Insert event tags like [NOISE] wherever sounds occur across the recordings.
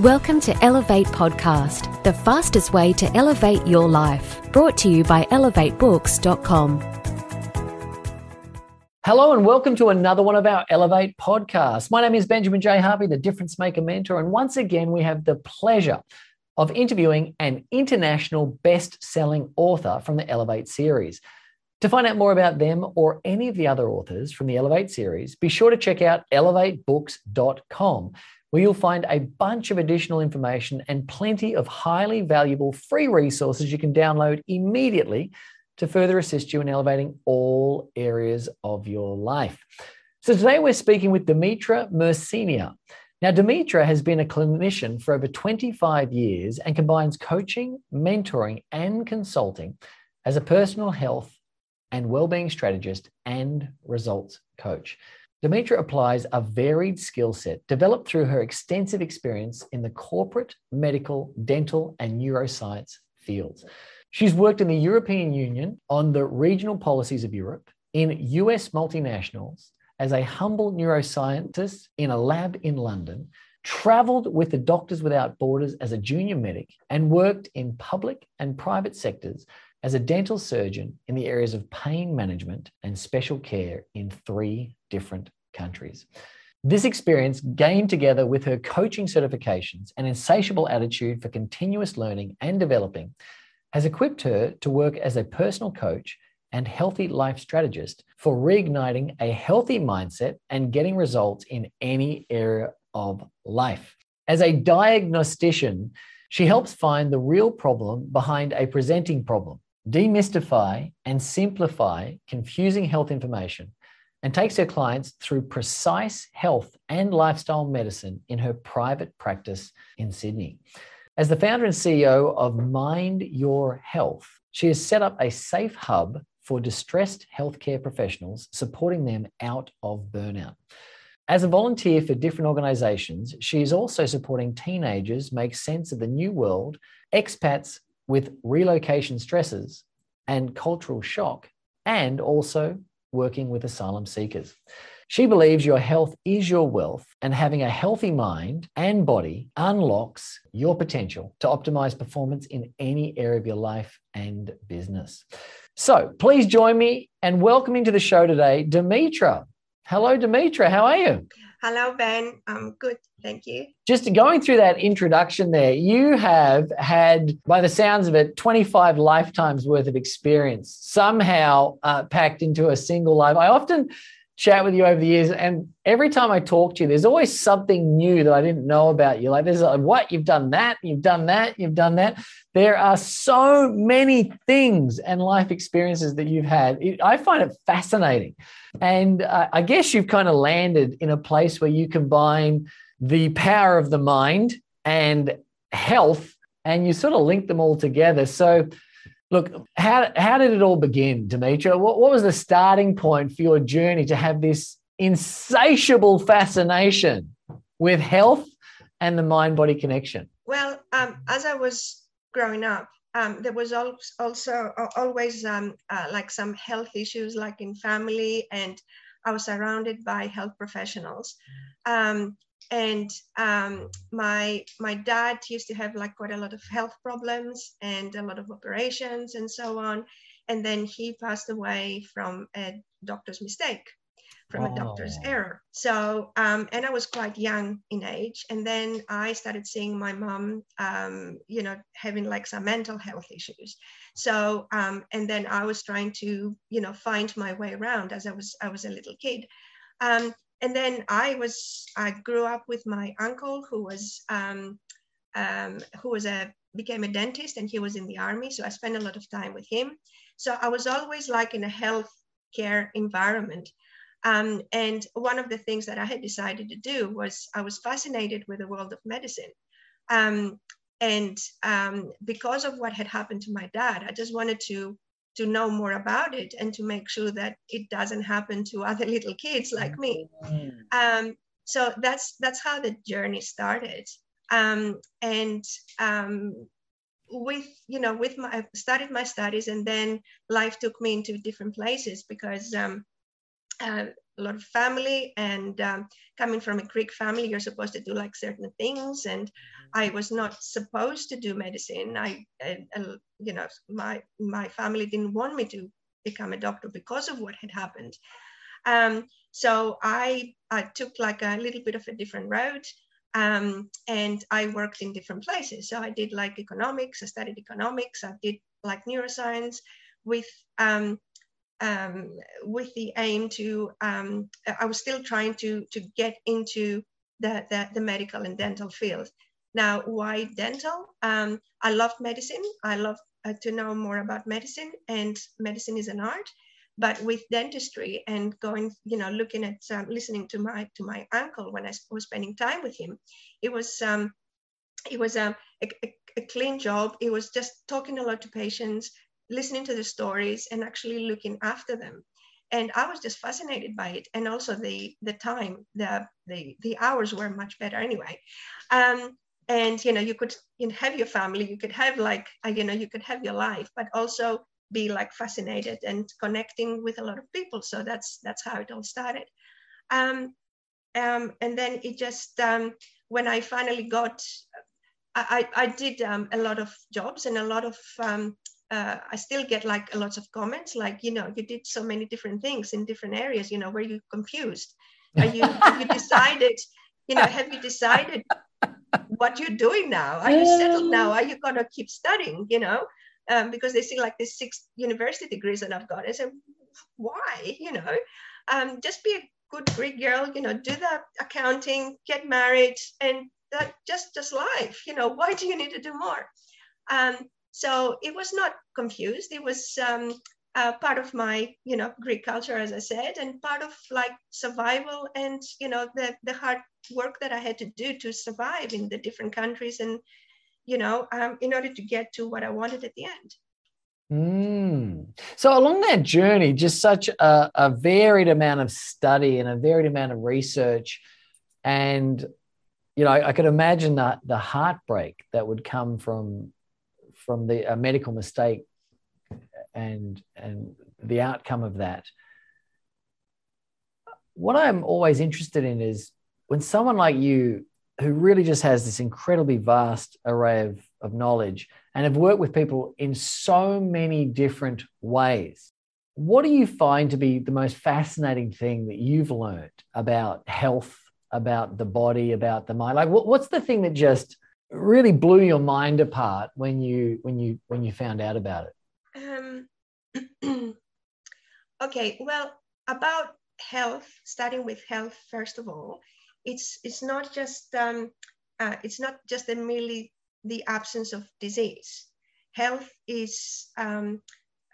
Welcome to Elevate Podcast, the fastest way to elevate your life. Brought to you by elevatebooks.com. Hello and welcome to another one of our Elevate podcasts. My name is Benjamin J. Harvey, the Difference Maker Mentor, and once again we have the pleasure of interviewing an international best-selling author from the Elevate series. To find out more about them or any of the other authors from the Elevate series, be sure to check out elevatebooks.com where you'll find a bunch of additional information and plenty of highly valuable free resources you can download immediately to further assist you in elevating all areas of your life. So today we're speaking with Dimitra Mersinia. Now, Dimitra has been a clinician for over 25 years and combines coaching, mentoring, and consulting as a personal health and well-being strategist and results coach. Dimitra applies a varied skill set developed through her extensive experience in the corporate, medical, dental, and neuroscience fields. She's worked in the European Union on the regional policies of Europe, in US multinationals, as a humble neuroscientist in a lab in London, traveled with the Doctors Without Borders as a junior medic, and worked in public and private sectors as a dental surgeon in the areas of pain management and special care in three different countries. This experience, gained together with her coaching certifications and insatiable attitude for continuous learning and developing, has equipped her to work as a personal coach and healthy life strategist for reigniting a healthy mindset and getting results in any area of life. As a diagnostician, she helps find the real problem behind a presenting problem demystify and simplify confusing health information, and takes her clients through precise health and lifestyle medicine in her private practice in Sydney. As the founder and CEO of Mind Your Health, she has set up a safe hub for distressed healthcare professionals, supporting them out of burnout. As a volunteer for different organizations, she is also supporting teenagers make sense of the new world, expats with relocation stresses and cultural shock, and also working with asylum seekers. She believes your health is your wealth, and having a healthy mind and body unlocks your potential to optimize performance in any area of your life and business. So please join me and welcome into the show today, Dimitra. Hello, Dimitra. How are you? Hello, Ben. I'm good. Thank you. Just going through that introduction there, you have had, by the sounds of it, 25 lifetimes worth of experience somehow uh, packed into a single life. I often chat with you over the years, and every time I talk to you, there's always something new that I didn't know about you. Like, there's like, what you've done that, you've done that, you've done that. There are so many things and life experiences that you've had. It, I find it fascinating. And uh, I guess you've kind of landed in a place where you combine the power of the mind and health, and you sort of link them all together. So, Look, how, how did it all begin, Dimitra? What, what was the starting point for your journey to have this insatiable fascination with health and the mind body connection? Well, um, as I was growing up, um, there was also always um, uh, like some health issues, like in family, and I was surrounded by health professionals. Um, and um, my my dad used to have like quite a lot of health problems and a lot of operations and so on and then he passed away from a doctor's mistake from oh. a doctor's oh. error so um, and i was quite young in age and then i started seeing my mom um, you know having like some mental health issues so um, and then i was trying to you know find my way around as i was i was a little kid um, and then I was I grew up with my uncle who was um, um, who was a became a dentist and he was in the army, so I spent a lot of time with him. So I was always like in a health care environment. Um, and one of the things that I had decided to do was I was fascinated with the world of medicine. Um, and um, because of what had happened to my dad, I just wanted to to know more about it and to make sure that it doesn't happen to other [LAUGHS] little kids like me. Mm. Um, so that's that's how the journey started. Um, and um, with you know with my I started my studies and then life took me into different places because um, uh, a lot of family and um, coming from a greek family you're supposed to do like certain things. And mm-hmm. i was not supposed to do medicine. I uh, you know my my family didn't want me to become a doctor because of what had happened. Um, so I, I took like a little bit of a different road um, and I worked in different places. So I did like economics, I studied economics, I did like neuroscience with um, um, with the aim to um, I was still trying to to get into the, the, the medical and dental field. Now, why dental? Um, I love medicine. I love uh, to know more about medicine, and medicine is an art but with dentistry and going you know looking at um, listening to my to my uncle when i was spending time with him it was um it was um, a, a, a clean job it was just talking a lot to patients listening to the stories and actually looking after them and i was just fascinated by it and also the the time the the, the hours were much better anyway um, and you know you could you know, have your family you could have like uh, you know you could have your life but also be like fascinated and connecting with a lot of people. So that's that's how it all started. Um, um, and then it just um, when I finally got, I, I did um, a lot of jobs and a lot of um, uh, I still get like a lot of comments like you know you did so many different things in different areas. You know, were you confused? Are you have you decided? You know, have you decided what you're doing now? Are you settled now? Are you gonna keep studying? You know, um, because they see like the six university degrees that I've got. I said, why? You know, um, just be a good Greek girl. You know, do the accounting, get married, and that just just life. You know, why do you need to do more? Um, so it was not confused. It was um, uh, part of my you know Greek culture, as I said, and part of like survival and you know the the hard work that I had to do to survive in the different countries and you know, um, in order to get to what I wanted at the end. Mm. So along that journey, just such a, a, varied amount of study and a varied amount of research, and you know, I, I could imagine that the heartbreak that would come from from the a medical mistake and and the outcome of that. What I'm always interested in is when someone like you who really just has this incredibly vast array of, of knowledge and have worked with people in so many different ways. What do you find to be the most fascinating thing that you've learned about health, about the body, about the mind? Like, what, what's the thing that just really blew your mind apart when you when you when you found out about it? Um, [CLEARS THROAT] okay, well, about health, starting with health first of all, it's it's not just um, uh, it's not just the merely the absence of disease. Health is um,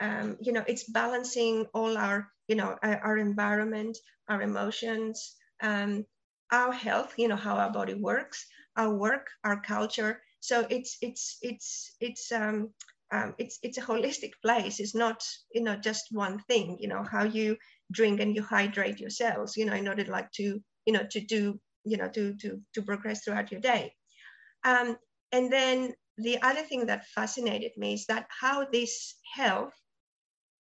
um, you know it's balancing all our you know our, our environment, our emotions, um, our health. You know how our body works, our work, our culture. So it's it's it's it's um, um, it's it's a holistic place. It's not you know just one thing. You know how you drink and you hydrate yourselves. You know in order like to you know, to do, you know, to, to, to progress throughout your day. Um, and then the other thing that fascinated me is that how this health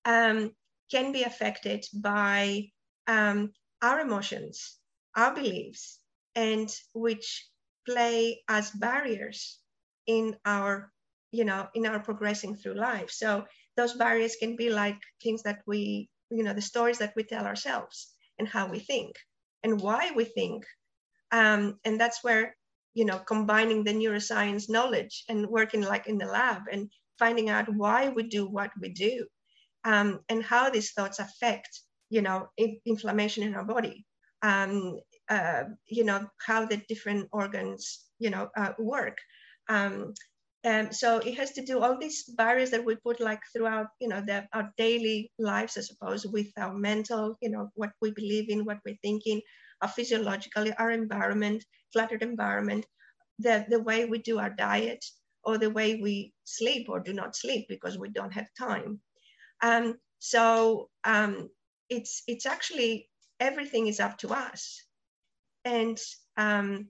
um, can be affected by um, our emotions, our beliefs, and which play as barriers in our, you know, in our progressing through life. So those barriers can be like things that we, you know, the stories that we tell ourselves and how we think and why we think. Um, and that's where, you know, combining the neuroscience knowledge and working like in the lab and finding out why we do what we do um, and how these thoughts affect, you know, inflammation in our body. Um, uh, you know, how the different organs, you know, uh, work. Um, um, so it has to do all these barriers that we put like throughout, you know, the, our daily lives, I suppose, with our mental, you know, what we believe in, what we're thinking, our physiologically, our environment, cluttered environment, the, the way we do our diet, or the way we sleep or do not sleep because we don't have time. Um, so um, it's it's actually everything is up to us, and um,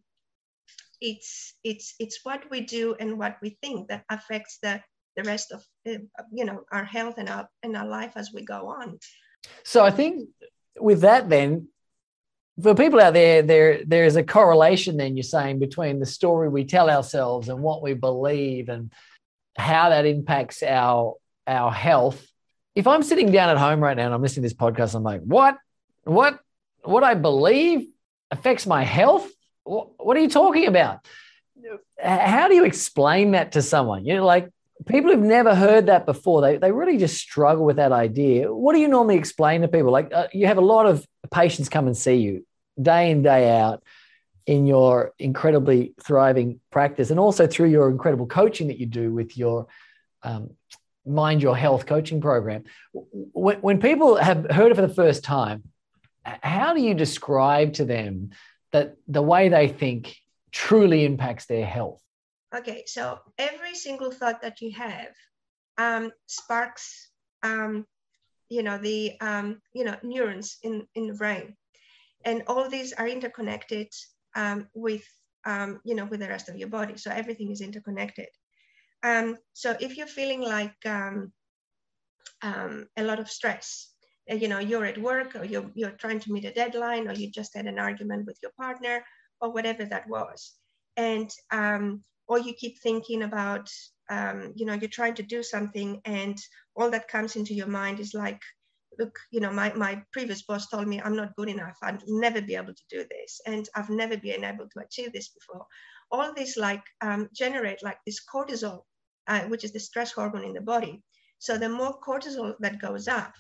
it's it's it's what we do and what we think that affects the the rest of uh, you know our health and our and our life as we go on so i think with that then for people out there, there there is a correlation. Then you're saying between the story we tell ourselves and what we believe, and how that impacts our our health. If I'm sitting down at home right now and I'm listening to this podcast, I'm like, what, what, what I believe affects my health? What, are you talking about? How do you explain that to someone? You know, like people who've never heard that before, they, they really just struggle with that idea. What do you normally explain to people? Like uh, you have a lot of patients come and see you day in, day out in your incredibly thriving practice and also through your incredible coaching that you do with your um, mind your health coaching program when, when people have heard it for the first time how do you describe to them that the way they think truly impacts their health? Okay so every single thought that you have um, sparks um, you know the um, you know neurons in in the brain. And all these are interconnected um, with um, you know with the rest of your body. So everything is interconnected. Um, so if you're feeling like a lot of stress you know you're at work or you're, you're trying to meet a deadline or you just had an argument with your partner or whatever that was. And um, or you keep thinking about um, you know you're trying to do something and all that comes into your mind is like look you know my, my previous boss told me i'm not good enough. I'll never be able to do this and i've never been able to achieve this before. All this like um, generate like this cortisol uh, which is the stress hormone in the body. So the more cortisol that goes up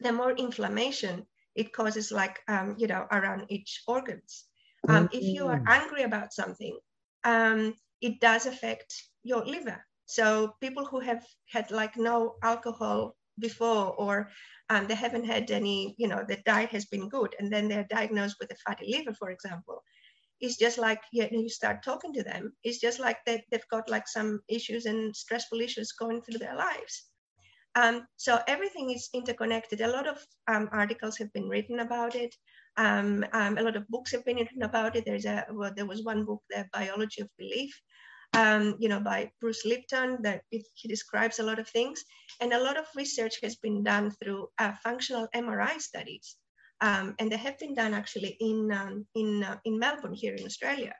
the more inflammation it causes like um, you know around each organs um, mm-hmm. if you are mm. angry about something um, it does affect your liver so people who have had like no alcohol before or um, they haven't had any, you know, the diet has been good and then they're diagnosed with a fatty liver, for example, it's just like you, know, you start talking to them, it's just like they, they've got like some issues and stressful issues going through their lives. Um, so everything is interconnected. A lot of um, articles have been written about it. Um, um a lot of books have been written about it. There's a well, there was one book, The Biology of Belief, um, you know, by Bruce Lipton, that it, he describes a lot of things. And a lot of research has been done through uh, functional MRI studies. Um, and they have been done actually in, in, uh, in Melbourne here in Australia,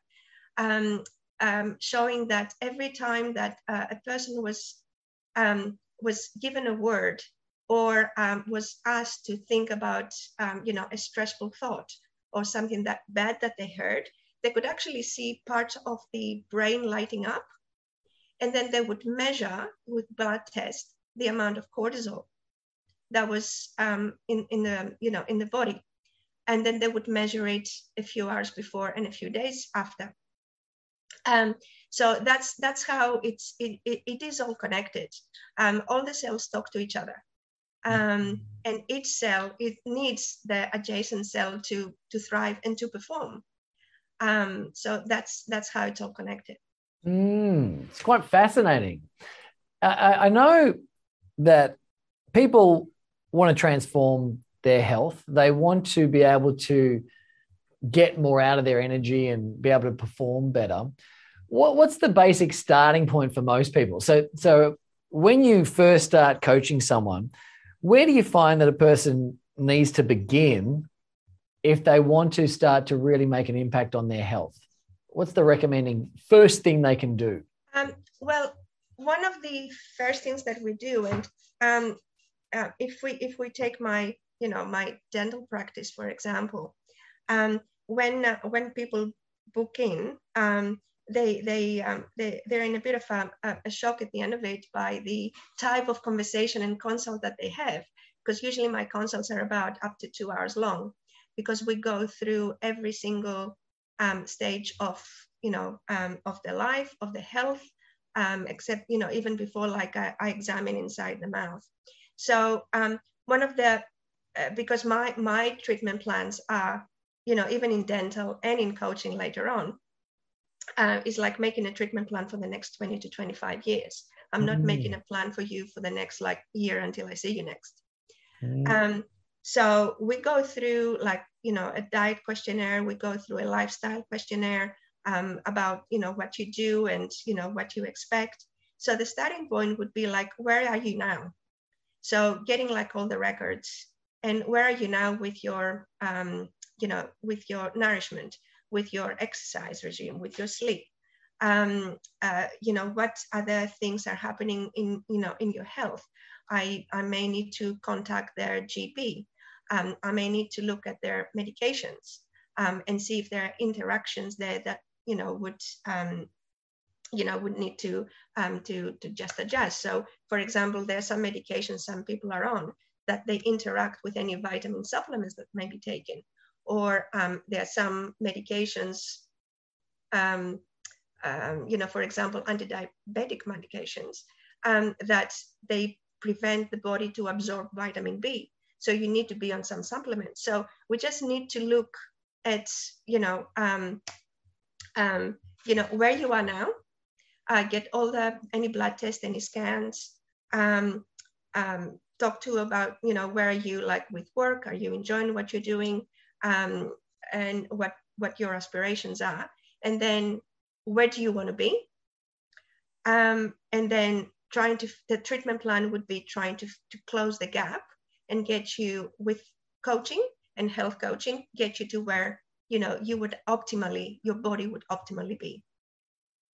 showing that every time that uh, a person was, um, was given a word or was asked to think about, you know, a stressful thought or something that bad that they heard, they could actually see parts of the brain lighting up. And then they would measure with blood test the amount of cortisol that was um, in, in the you know in the body and then they would measure it a few hours before and a few days after um, so that's that's how it's it, it, it is all connected um, all the cells talk to each other um, and each cell it needs the adjacent cell to to thrive and to perform um, so that's that's how it's all connected. Mm, it's quite fascinating. I, I know that people want to transform their health. They want to be able to get more out of their energy and be able to perform better. What, what's the basic starting point for most people? So, so when you first start coaching someone, where do you find that a person needs to begin if they want to start to really make an impact on their health? What's the recommending first thing they can do? Um, well, one of the first things that we do, and um, uh, if we if we take my you know my dental practice for example, um, when uh, when people book in, um, they they um, they they're in a bit of a, a shock at the end of it by the type of conversation and consult that they have because usually my consults are about up to two hours long because we go through every single um, stage of you know um, of the life of the health um, except you know even before like I, I examine inside the mouth. So um, one of the uh, because my my treatment plans are you know even in dental and in coaching later on uh, is like making a treatment plan for the next 20 to 25 years i'm not mm. making a plan for you for the next like year until i see you next mm. um, so we go through like, you know, a diet questionnaire, we go through a lifestyle questionnaire um, about, you know, what you do and, you know, what you expect. So the starting point would be like, where are you now? So getting like all the records and where are you now with your, um, you know, with your nourishment, with your exercise regime, with your sleep. Um, uh, you know, what other things are happening in, you know, in your health? I, I may need to contact their GP. Um, I may need to look at their medications um, and see if there are interactions there that you know would um, you know would need to um, to to just adjust. So, for example, there are some medications some people are on that they interact with any vitamin supplements that may be taken, or um, there are some medications. Um, um, you know, for example, anti-diabetic medications um, that they prevent the body to absorb vitamin B. So you need to be on some supplements. So we just need to look at, you know, um, you know, where you are now, uh, get all the, any blood tests, any scans, talk to about, you know, where are you like with work? Are you enjoying what you're doing? Um, and what, what your aspirations are. And then where do you want to be? Um, and then trying to, the treatment plan would be trying to, to close the gap and get you with coaching and health coaching, get you to where, you know, you would optimally, your body would optimally be.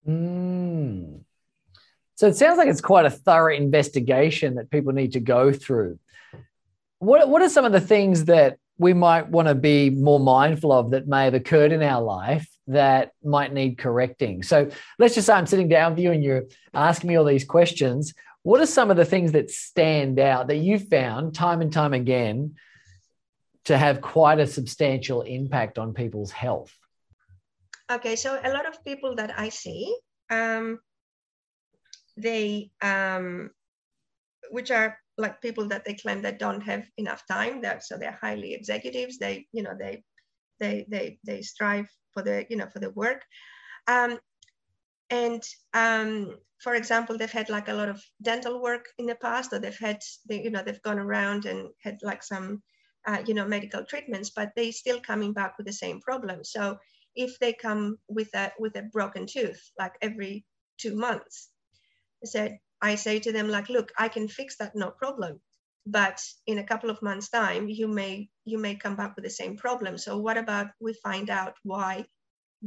Mm. So it sounds like it's quite a thorough investigation that people need to go through. What, what are some of the things that we might want to be more mindful of that may have occurred in our life that might need correcting? So let's just say I'm sitting down with you and you're asking me all these questions. What are some of the things that stand out that you found time and time again to have quite a substantial impact on people's health? Okay, so a lot of people that I see, um, they, um, which are like people that they claim that don't have enough time, that so they're highly executives. They, you know, they, they, they, they strive for the, you know, for the work. Um, and um, for example, they've had like a lot of dental work in the past, or they've had, they, you know, they've gone around and had like some uh, you know, medical treatments, but they still coming back with the same problem. So if they come with a with a broken tooth, like every two months, I said, I say to them, like, look, I can fix that, no problem. But in a couple of months' time, you may you may come back with the same problem. So what about we find out why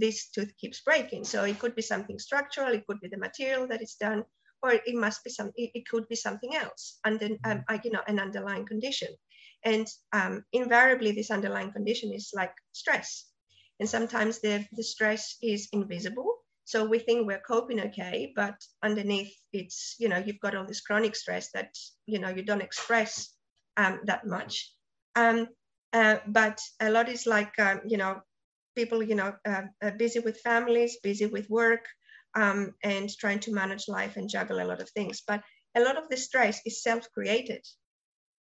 this tooth keeps breaking? So it could be something structural, it could be the material that is done, or it must be some it, it could be something else, and then um, you know an underlying condition. And um, invariably, this underlying condition is like stress. And sometimes the, the stress is invisible. So we think we're coping okay, but underneath it's, you know, you've got all this chronic stress that, you know, you don't express um, that much. Um, uh, but a lot is like, um, you know, people, you know, uh, busy with families, busy with work, um, and trying to manage life and juggle a lot of things. But a lot of the stress is self-created.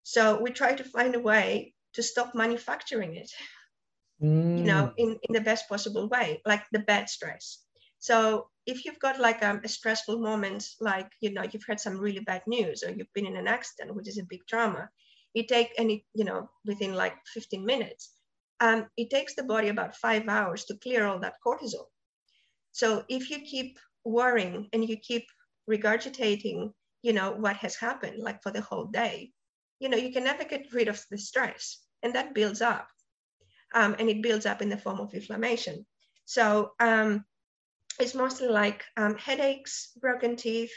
So we try to find a way to stop manufacturing it, mm. you know, mm. in, in the best possible way, like the bad stress. So if you've got like um, a stressful moment, like, you know, you've had some really bad news or you've been in an accident, which is a big trauma, it take any, you know, within like 15 minutes, um, it takes the body about five hours to clear all that cortisol. So if you keep worrying and you keep regurgitating, you know, what has happened, like for the whole day, you know, you can never get rid of the stress and that builds up. Um, and it builds up in the form of inflammation. So um, it's mostly like um, headaches, broken teeth,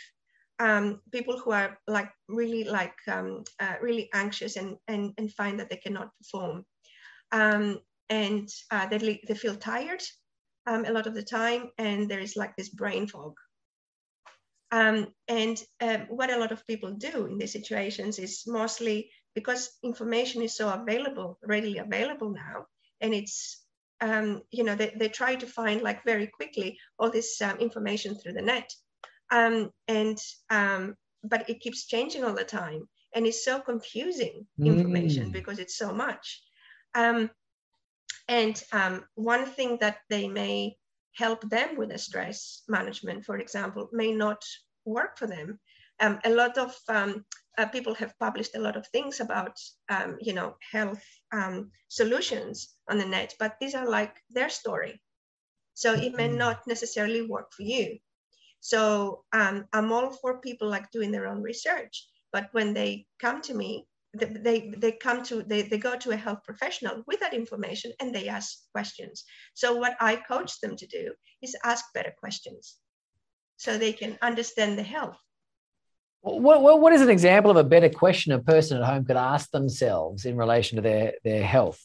um, people who are like really like um, uh, really anxious and, and, and find that they cannot perform. Um, and uh, they, they feel tired a lot of the time and there is like this brain fog um, and um, what a lot of people do in these situations is mostly because information is so available, readily available now, and it's um, you know they, they try to find like very quickly all this um, information through the net, um, and um, but it keeps changing all the time, and it's so confusing information mm. because it's so much. and one thing that they may help them with the stress management, for example, may not work for them. Um, a lot of um, uh, people have published a lot of things about, um, you know, health um, solutions on the net, but these are like their story. So it may mm-hmm. not necessarily work for you. So um, I'm all for people like doing their own research, but when they come to me, they they come to they, they go to a health professional with that information and they ask questions so what i coach them to do is ask better questions so they can understand the health what, what, what is an example of a better question a person at home could ask themselves in relation to their their health?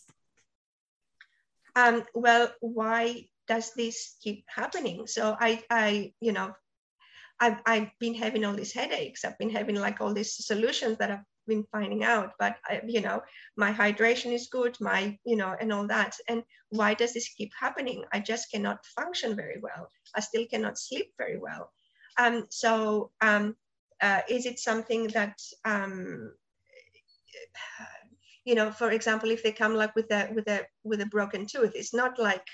Um, well why does this keep happening? So i i you know I've, I've been having all these headaches. I've been having like all these solutions that i've been finding out but I, you know my hydration is good my you know and all that. And why does this keep happening? I just cannot function very well. I still cannot sleep very well. Um, so um, uh, is it something that um, you know for example if they come like with a with a with a broken tooth it's not like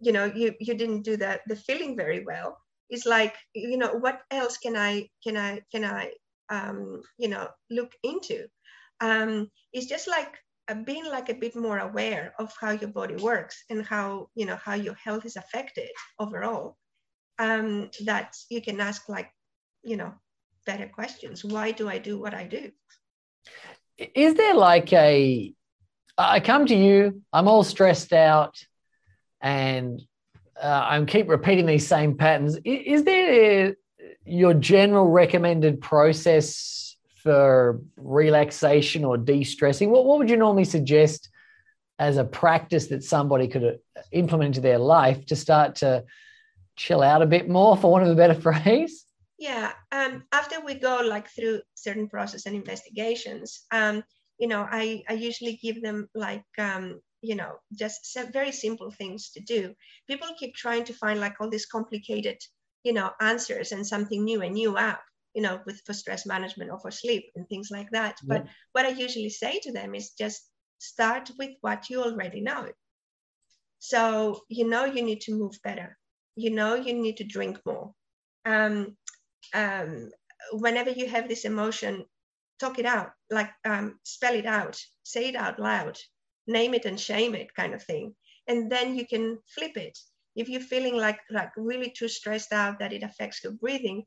you know you you didn't do the the filling very well. It's like you know what else can i can i can i um, you know look into? Um, it's just like uh, being like a bit more aware of how your body works and how you know how your health is affected overall. Um, that you can ask like you know better questions. Why do i do what i do? Is there like a i come to you i'm all stressed out and uh, i keep repeating these same patterns. Is, is there your general recommended process for relaxation or de-stressing? What, what would you normally suggest as a practice that somebody could uh, implement into their life to start to chill out a bit more for want of a better [LAUGHS] phrase yeah um, after we go like through certain process and investigations um, you know I, I usually give them like um, you know just very simple things to do. People keep trying to find like all these complicated you know answers and something new a new app you know with for stress management or for sleep and things like that. But what i usually say to them is just start with what you already know. So you know you need to move better. You know you need to drink more. Um, um, whenever you have this emotion talk it out like um, spell it out say it out loud name it and shame it kind of thing. And then you can flip it. If you're feeling like like really too stressed out that it affects your breathing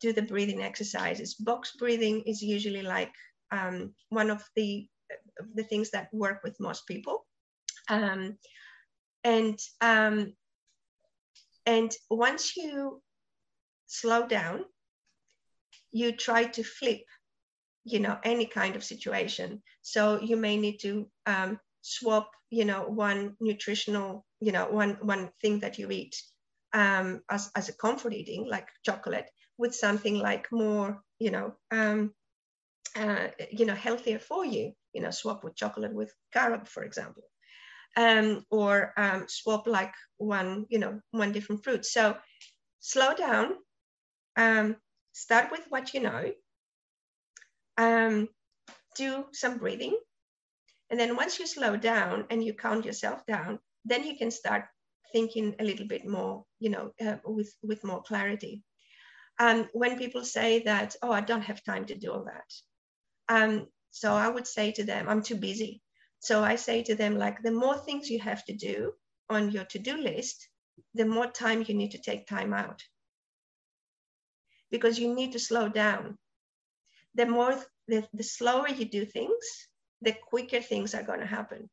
do the breathing exercises. Box breathing is usually like um, one of the the things that work with most people. Um, and um, and once you slow down. You try to flip you know any kind of situation. So you may need to um, swap you know one nutritional you know one one thing that you eat um, as, as a comfort eating like chocolate with something like more you know um, uh, you know healthier for you. You know swap with chocolate with carob for example. Um, or um, swap like one you know one different fruit. So slow down um, start with what you know um, do some breathing and then once you slow down and you count yourself down then you can start thinking a little bit more, you know, uh, with, with more clarity. Um, when people say that, oh, I don't have time to do all that. Um, so I would say to them, I'm too busy. So I say to them, like, the more things you have to do on your to do list, the more time you need to take time out. Because you need to slow down. The more, the, the slower you do things, the quicker things are going to happen.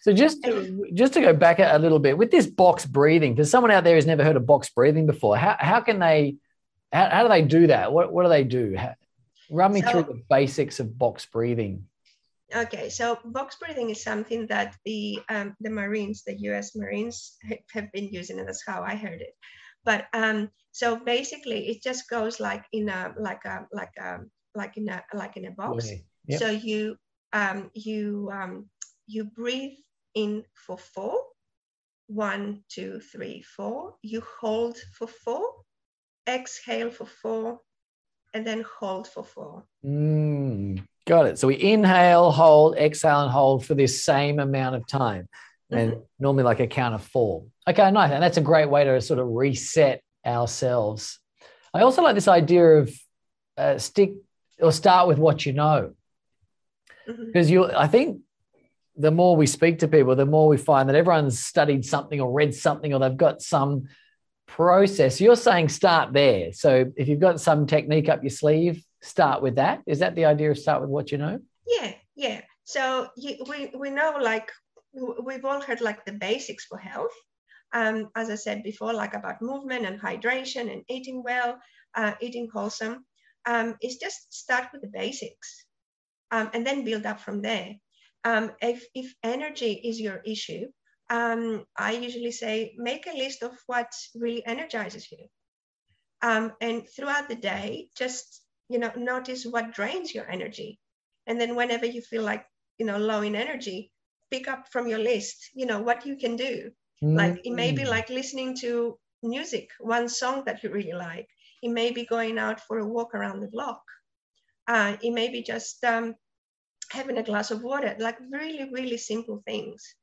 So just to, just to go back a little bit with this box breathing, for someone out there who's never heard of box breathing before, how, how can they, how, how do they do that? What, what do they do? How, run me so, through the basics of box breathing. Okay, so box breathing is something that the um, the Marines, the U.S. Marines, have been using, and that's how I heard it. But um, so basically, it just goes like in a like a like a like in a like in a box. Yep. So you um, you um, you breathe in for four. One, two, three, four. You hold for four. Exhale for four. And then hold for four. Mm, got it. So we inhale, hold, exhale, and hold for this same amount of time. And mm-hmm. normally like a count of four. Okay, nice. And that's a great way to sort of reset ourselves. I also like this idea of uh, stick or start with what you know. Because mm-hmm. you, I think the more we speak to people, the more we find that everyone's studied something or read something or they've got some process. You're saying start there. So if you've got some technique up your sleeve, start with that. Is that the idea of start with what you know? Yeah, yeah. So we, we know like we've all heard like the basics for health. Um, as I said before, like about movement and hydration and eating well, uh, eating wholesome. Um, is just start with the basics um, and then build up from there. Um, if, if energy is your issue, um, I usually say make a list of what really energizes you. Um, and throughout the day, just you know notice what drains your energy, and then whenever you feel like you know low in energy, pick up from your list. You know what you can do. Mm-hmm. Like it may be mm. like listening to music, one song that you really like. It may be going out for a walk around the block. Uh, it may be just um, having a glass of water, like really, really simple things.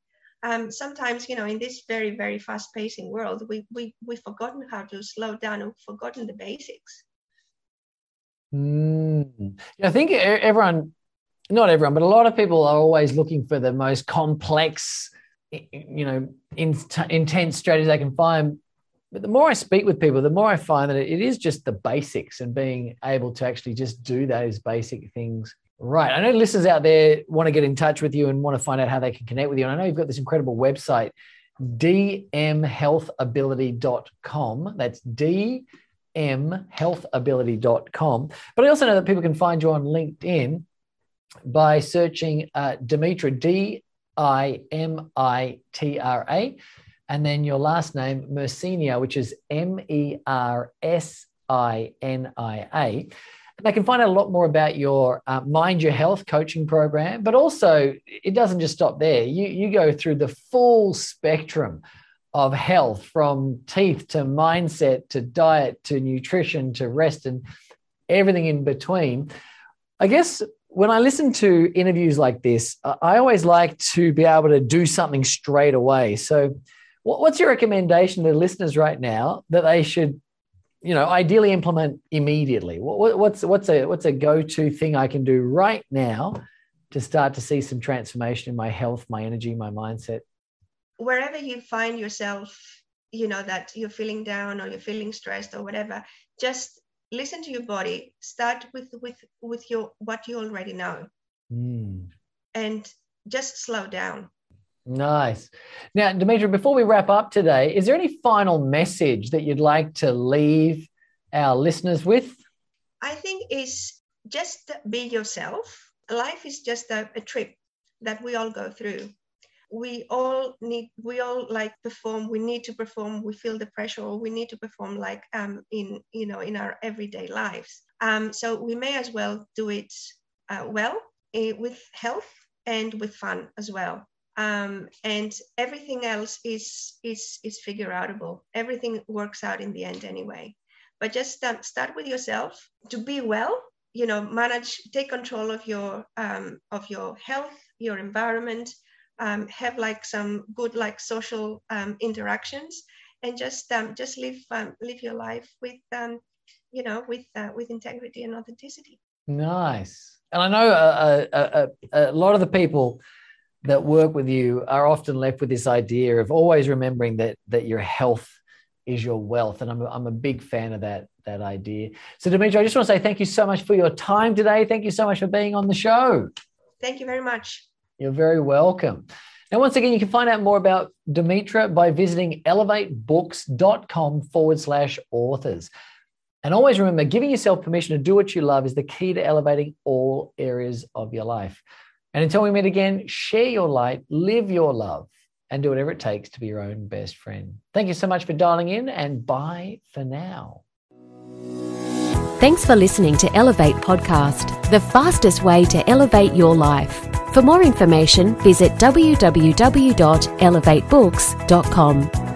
Um, sometimes, you know, in this very, very fast pacing world, we, we, we've forgotten how to slow down and forgotten the basics. Mm. I think everyone, not everyone, but a lot of people are always looking for the most complex, you know, in, intense strategies they can find. But the more I speak with people, the more I find that it is just the basics and being able to actually just do those basic things Right. I know listeners out there want to get in touch with you and want to find out how they can connect with you. And I know you've got this incredible website, dmhealthability.com. That's dmhealthability.com. But I also know that people can find you on LinkedIn by searching uh, Dimitra, D I M I T R A, and then your last name, Mersinia, which is M E R S I N I A. And they can find out a lot more about your uh, Mind Your Health coaching program, but also it doesn't just stop there. You, you go through the full spectrum of health from teeth to mindset to diet to nutrition to rest and everything in between. I guess when I listen to interviews like this, I always like to be able to do something straight away. So, what's your recommendation to listeners right now that they should you know ideally implement immediately what's what's a what's a go-to thing i can do right now to start to see some transformation in my health my energy my mindset wherever you find yourself you know that you're feeling down or you're feeling stressed or whatever just listen to your body start with with with your what you already know mm. and just slow down Nice. Now, Dimitra, before we wrap up today, is there any final message that you'd like to leave our listeners with? I think is just be yourself. Life is just a, a trip that we all go through. We all need, we all like perform. We need to perform. We feel the pressure, or we need to perform like um, in you know in our everyday lives. Um, so we may as well do it uh, well uh, with health and with fun as well um, and everything else is is is figure outable. Everything works out in the end anyway. But just um, start with yourself to be well. You know, manage, take control of your um, of your health, your environment. Um, have like some good like social um, interactions, and just um, just live live your life with you know with uh, with integrity and authenticity. Nice. And I know a, a, a, a lot of the people that work with you are often left with this idea of always remembering that that your health is your wealth and I'm a, I'm a big fan of that that idea so dimitri i just want to say thank you so much for your time today thank you so much for being on the show thank you very much you're very welcome now once again you can find out more about Dimitra by visiting elevatebooks.com forward slash authors and always remember giving yourself permission to do what you love is the key to elevating all areas of your life and until we meet again, share your light, live your love, and do whatever it takes to be your own best friend. Thank you so much for dialing in, and bye for now. Thanks for listening to Elevate Podcast, the fastest way to elevate your life. For more information, visit www.elevatebooks.com.